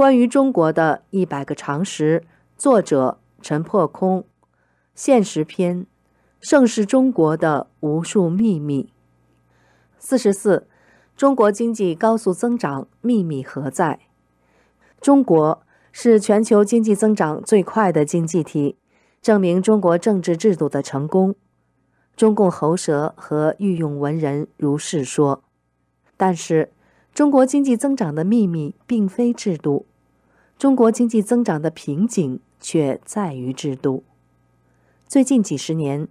关于中国的一百个常识，作者陈破空，现实篇，盛世中国的无数秘密。四十四，中国经济高速增长秘密何在？中国是全球经济增长最快的经济体，证明中国政治制度的成功。中共喉舌和御用文人如是说，但是中国经济增长的秘密并非制度。中国经济增长的瓶颈却在于制度。最近几十年，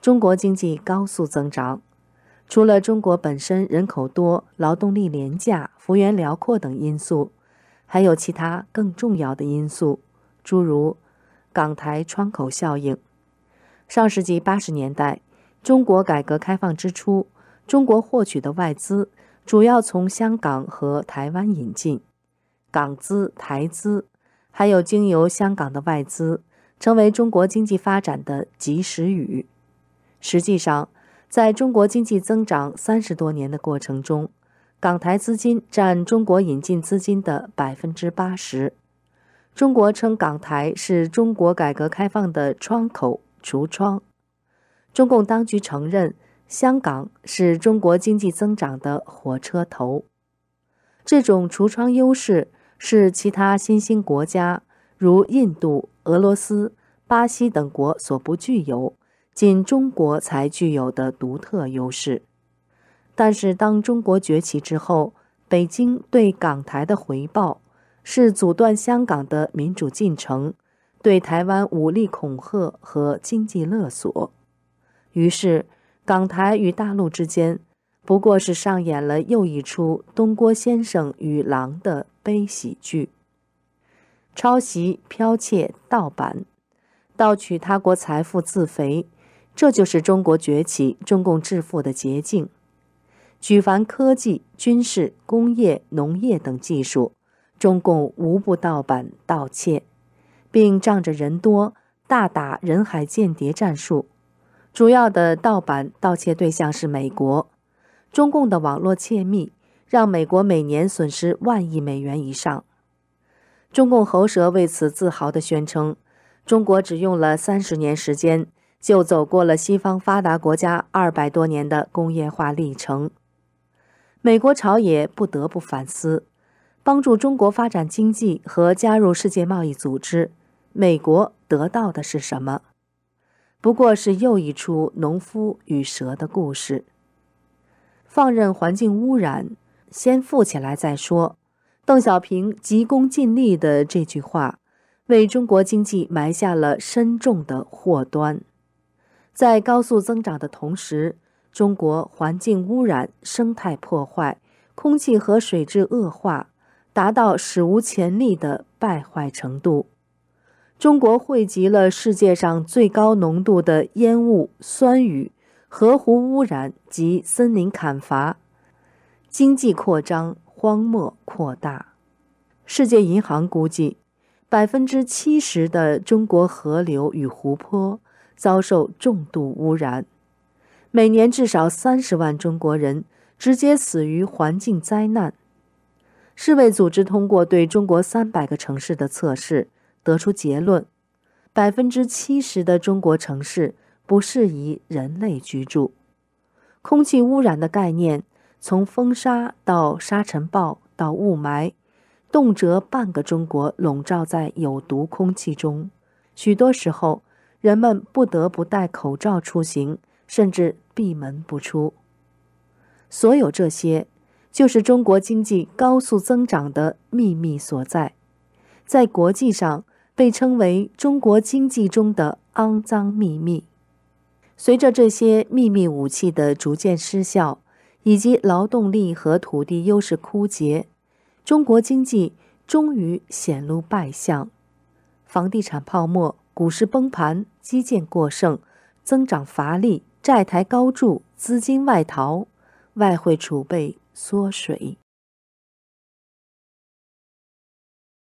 中国经济高速增长，除了中国本身人口多、劳动力廉价、幅员辽阔等因素，还有其他更重要的因素，诸如港台窗口效应。上世纪八十年代，中国改革开放之初，中国获取的外资主要从香港和台湾引进。港资、台资，还有经由香港的外资，成为中国经济发展的及时雨。实际上，在中国经济增长三十多年的过程中，港台资金占中国引进资金的百分之八十。中国称港台是中国改革开放的窗口、橱窗。中共当局承认，香港是中国经济增长的火车头。这种橱窗优势。是其他新兴国家，如印度、俄罗斯、巴西等国所不具有，仅中国才具有的独特优势。但是，当中国崛起之后，北京对港台的回报是阻断香港的民主进程，对台湾武力恐吓和经济勒索。于是，港台与大陆之间。不过是上演了又一出东郭先生与狼的悲喜剧。抄袭、剽窃、盗版，盗取他国财富自肥，这就是中国崛起、中共致富的捷径。举凡科技、军事、工业、农业等技术，中共无不盗版、盗窃，并仗着人多，大打人海间谍战术。主要的盗版、盗窃对象是美国。中共的网络窃密让美国每年损失万亿美元以上。中共喉舌为此自豪地宣称：“中国只用了三十年时间，就走过了西方发达国家二百多年的工业化历程。”美国朝野不得不反思：帮助中国发展经济和加入世界贸易组织，美国得到的是什么？不过是又一出农夫与蛇的故事。放任环境污染，先富起来再说。邓小平急功近利的这句话，为中国经济埋下了深重的祸端。在高速增长的同时，中国环境污染、生态破坏、空气和水质恶化，达到史无前例的败坏程度。中国汇集了世界上最高浓度的烟雾、酸雨。河湖污染及森林砍伐，经济扩张，荒漠扩大。世界银行估计，百分之七十的中国河流与湖泊遭受重度污染，每年至少三十万中国人直接死于环境灾难。世卫组织通过对中国三百个城市的测试，得出结论：百分之七十的中国城市。不适宜人类居住。空气污染的概念，从风沙到沙尘暴到雾霾，动辄半个中国笼罩在有毒空气中。许多时候，人们不得不戴口罩出行，甚至闭门不出。所有这些，就是中国经济高速增长的秘密所在，在国际上被称为中国经济中的肮脏秘密。随着这些秘密武器的逐渐失效，以及劳动力和土地优势枯竭，中国经济终于显露败相：房地产泡沫、股市崩盘、基建过剩、增长乏力、债台高筑、资金外逃、外汇储备缩水。